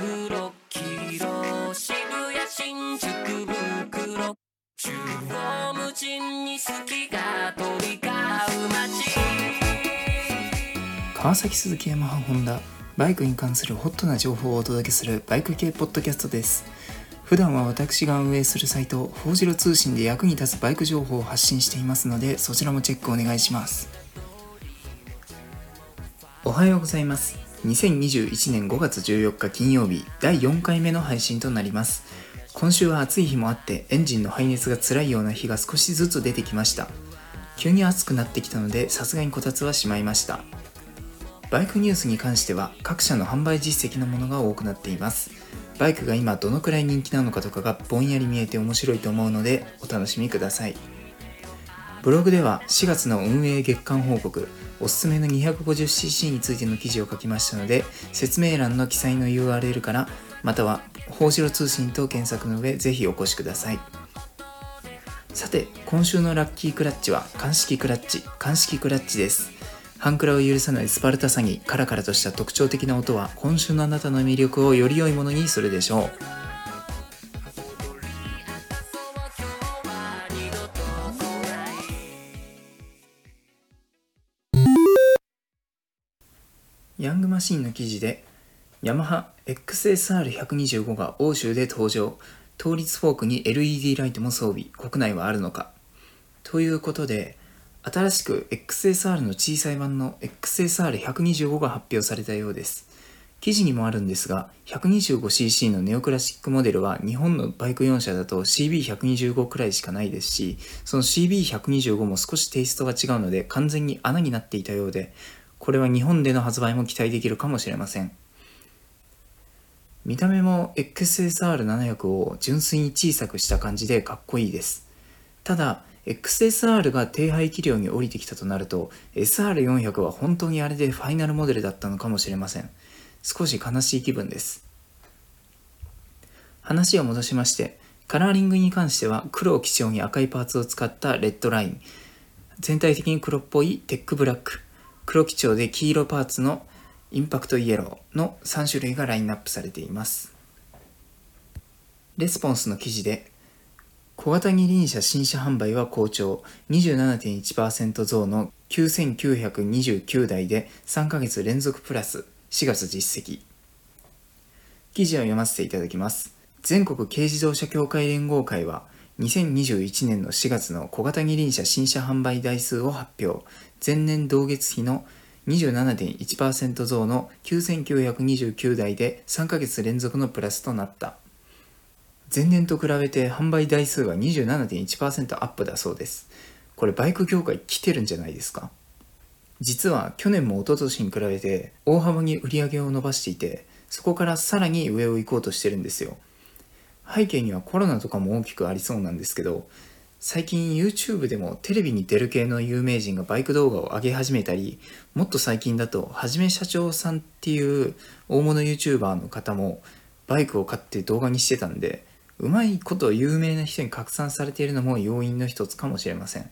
6キロ渋谷新宿袋。中央無尽に好きが飛び交う街。川崎鈴木ヤマハホンダバイクに関するホットな情報をお届けするバイク系ポッドキャストです。普段は私が運営するサイト「フォージロ通信」で役に立つバイク情報を発信していますのでそちらもチェックお願いします。おはようございます2021年5月14日金曜日第4回目の配信となります。今週は暑い日もあってエンジンの排熱が辛いような日が少しずつ出てきました。急に暑くなってきたのでさすがにこたつはしまいました。バイクニュースに関しては各社の販売実績のものが多くなっています。バイクが今どのくらい人気なのかとかがぼんやり見えて面白いと思うのでお楽しみください。ブログでは4月の運営月間報告おすすめの 250cc についての記事を書きましたので説明欄の記載の URL からまたは報酬通信と検索の上ぜひお越しください。さて今週のラッキークラッチは鑑識クラッチ鑑識クラッチです。半クラを許さないスパルタ詐欺カラカラとした特徴的な音は今週のあなたの魅力をより良いものにするでしょう。マシンの記事でヤマハ XSR125 が欧州で登場。倒立フォークに LED ライトも装備。国内はあるのか。ということで新しく XSR の小さい版の XSR125 が発表されたようです。記事にもあるんですが 125cc のネオクラシックモデルは日本のバイク4社だと CB125 くらいしかないですしその CB125 も少しテイストが違うので完全に穴になっていたようでこれは日本での発売も期待できるかもしれません。見た目も XSR700 を純粋に小さくした感じでかっこいいです。ただ XSR が低排気量に降りてきたとなると SR400 は本当にあれでファイナルモデルだったのかもしれません。少し悲しい気分です。話を戻しましてカラーリングに関しては黒を基調に赤いパーツを使ったレッドライン。全体的に黒っぽいテックブラック。黒基調で黄色パーツのインパクトイエローの3種類がラインナップされています。レスポンスの記事で小型二輪車新車販売は好調27.1%増の9929台で3ヶ月連続プラス4月実績。記事を読ませていただきます。全国軽自動車協会連合会は2021年の4月の小型二輪車新車販売台数を発表。前年同月比の27.1%増の9929台で3ヶ月連続のプラスとなった。前年と比べて販売台数は27.1%アップだそうです。これバイク業界来てるんじゃないですか？実は去年も一昨年に比べて大幅に売り上げを伸ばしていてそこからさらに上を行こうとしてるんですよ。背景にはコロナとかも大きくありそうなんですけど最近 YouTube でもテレビに出る系の有名人がバイク動画を上げ始めたりもっと最近だとはじめ社長さんっていう大物 YouTuber の方もバイクを買って動画にしてたんでうまいこと有名な人に拡散されているのも要因の一つかもしれません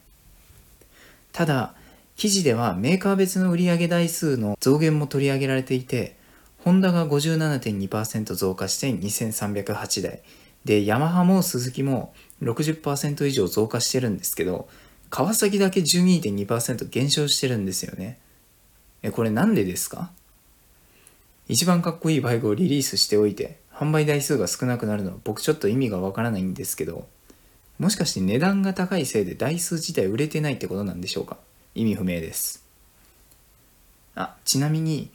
ただ記事ではメーカー別の売上台数の増減も取り上げられていて、ホンダが57.2%増加して2308台。で、ヤマハもスズキも60%以上増加してるんですけど、川崎だけ12.2%減少してるんですよね。え、これなんでですか？一番かっこいいバイクをリリースしておいて、販売台数が少なくなるのは僕ちょっと意味がわからないんですけど、もしかして値段が高いせいで台数自体売れてないってことなんでしょうか？意味不明です。あちなみに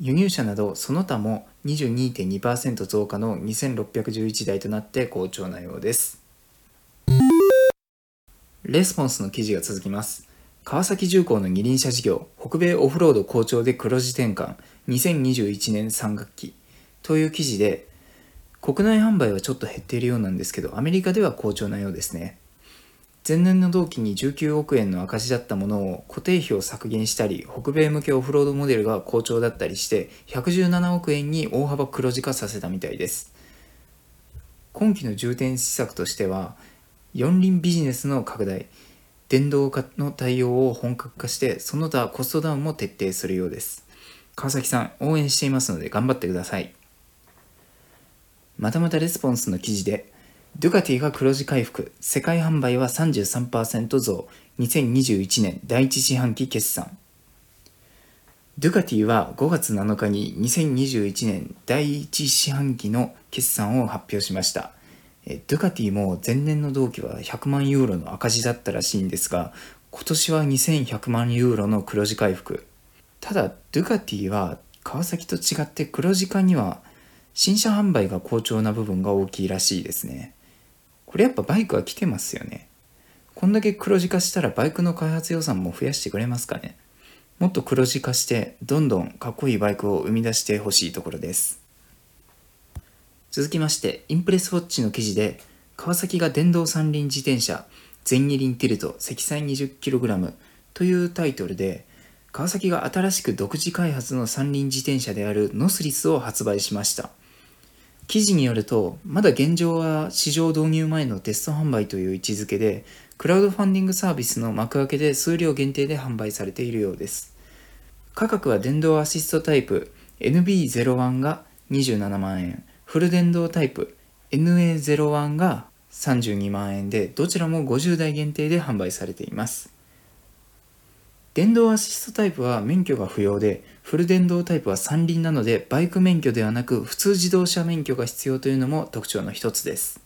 輸入車などその他も22.2%増加の2611台となって好調なようです。レスポンスの記事が続きます。川崎重工の二輪車事業北米オフロード好調で黒字転換2021年3学期。という記事で国内販売はちょっと減っているようなんですけどアメリカでは好調なようですね。前年の同期に19億円の赤字だったものを固定費を削減したり北米向けオフロードモデルが好調だったりして117億円に大幅黒字化させたみたいです。今期の重点施策としては四輪ビジネスの拡大電動化の対応を本格化してその他コストダウンも徹底するようです。川崎さん応援していますので頑張ってください。またまたレスポンスの記事でドゥカティが黒字回復世界販売は33%増2021年第一四半期決算。ドゥカティは5月7日に2021年第一四半期の決算を発表しました。ドゥカティも前年の同期は100万ユーロの赤字だったらしいんですが今年は2100万ユーロの黒字回復。ただドゥカティは川崎と違って黒字化には新車販売が好調な部分が大きいらしいですね。これやっぱバイクは来てますよね。こんだけ黒字化したらバイクの開発予算も増やしてくれますかね。もっと黒字化してどんどんかっこいいバイクを生み出してほしいところです。続きましてインプレスウォッチの記事で川崎が電動三輪自転車全二輪ティルト積載 20kg というタイトルで川崎が新しく独自開発の三輪自転車であるノスリスを発売しました。記事によるとまだ現状は市場導入前のテスト販売という位置づけでクラウドファンディングサービスの幕開けで数量限定で販売されているようです。価格は電動アシストタイプ NB01 が27万円。フル電動タイプ NA01 が32万円でどちらも50台限定で販売されています。電動アシストタイプは免許が不要でフル電動タイプは三輪なのでバイク免許ではなく普通自動車免許が必要というのも特徴の一つです。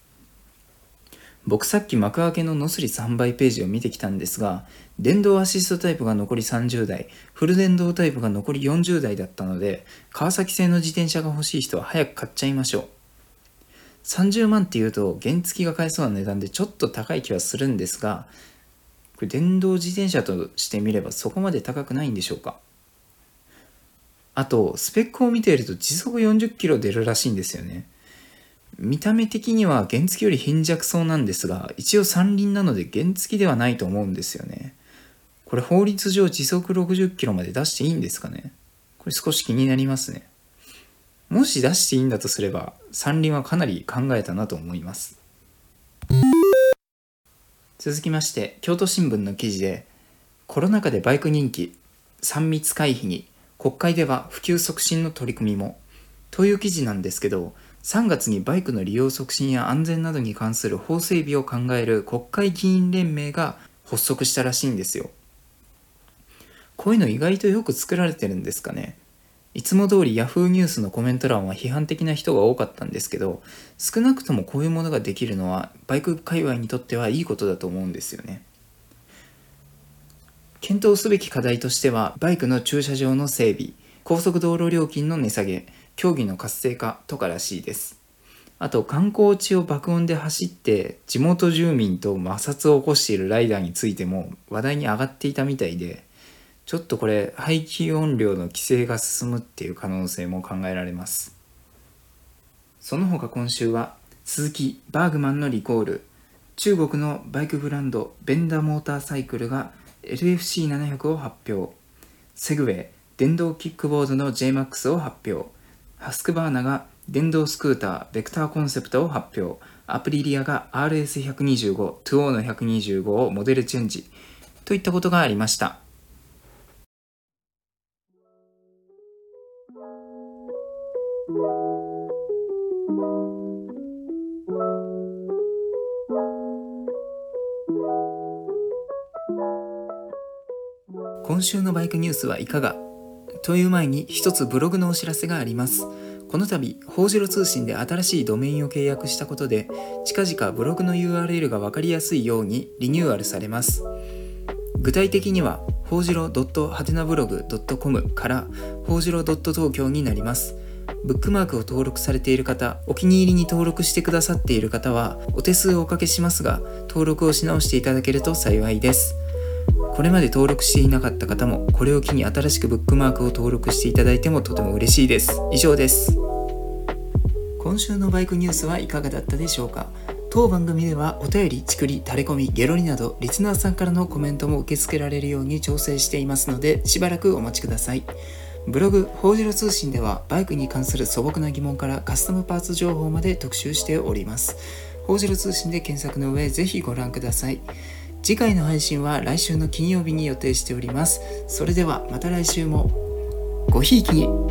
僕さっき幕開けのノスリス販売ページを見てきたんですが電動アシストタイプが残り30台フル電動タイプが残り40台だったので川崎製の自転車が欲しい人は早く買っちゃいましょう。30万っていうと原付が買えそうな値段でちょっと高い気はするんですがこれ電動自転車としてみればそこまで高くないんでしょうか。あとスペックを見ていると時速40キロ出るらしいんですよね。見た目的には原付より貧弱そうなんですが一応三輪なので原付ではないと思うんですよね。これ法律上時速60キロまで出していいんですかね？これ少し気になりますね。もし出していいんだとすれば三輪はかなり考えたなと思います。続きまして京都新聞の記事でコロナ禍でバイク人気3密回避に国会では普及促進の取り組みもという記事なんですけど3月にバイクの利用促進や安全などに関する法整備を考える国会議員連盟が発足したらしいんですよ。こういうの意外とよく作られてるんですかね。いつも通り Yahoo ニュースのコメント欄は批判的な人が多かったんですけど、少なくともこういうものができるのはバイク界隈にとってはいいことだと思うんですよね。検討すべき課題としては、バイクの駐車場の整備、高速道路料金の値下げ、競技の活性化とからしいです。あと観光地を爆音で走って地元住民と摩擦を起こしているライダーについても話題に上がっていたみたいでちょっとこれ排気音量の規制が進むっていう可能性も考えられます。その他今週は鈴木バーグマンのリコール。中国のバイクブランドベンダーモーターサイクルが LFC700 を発表。セグウェイ電動キックボードの JMAX を発表。ハスクバーナが電動スクーターベクターコンセプトを発表。アプリリアが RS125 2O の125をモデルチェンジ。といったことがありました。今週のバイクニュースはいかが？という前に一つブログのお知らせがあります。この度、法ジロ通信で新しいドメインを契約したことで、近々ブログの URL がわかりやすいようにリニューアルされます。具体的には、ほうじろはてなブログ .com からほうじろ東京になります。ブックマークを登録されている方、お気に入りに登録してくださっている方は、お手数をおかけしますが、登録をし直していただけると幸いです。これまで登録していなかった方もこれを機に新しくブックマークを登録していただいてもとても嬉しいです。以上です。今週のバイクニュースはいかがだったでしょうか？当番組ではお便り、ちくり、タレコミ、ゲロリなどリスナーさんからのコメントも受け付けられるように調整していますのでしばらくお待ちください。ブログ「ほうじろ通信」ではバイクに関する素朴な疑問からカスタムパーツ情報まで特集しております。ほうじろ通信で検索の上ぜひご覧ください。次回の配信は来週の金曜日に予定しております。それではまた来週もごひいきに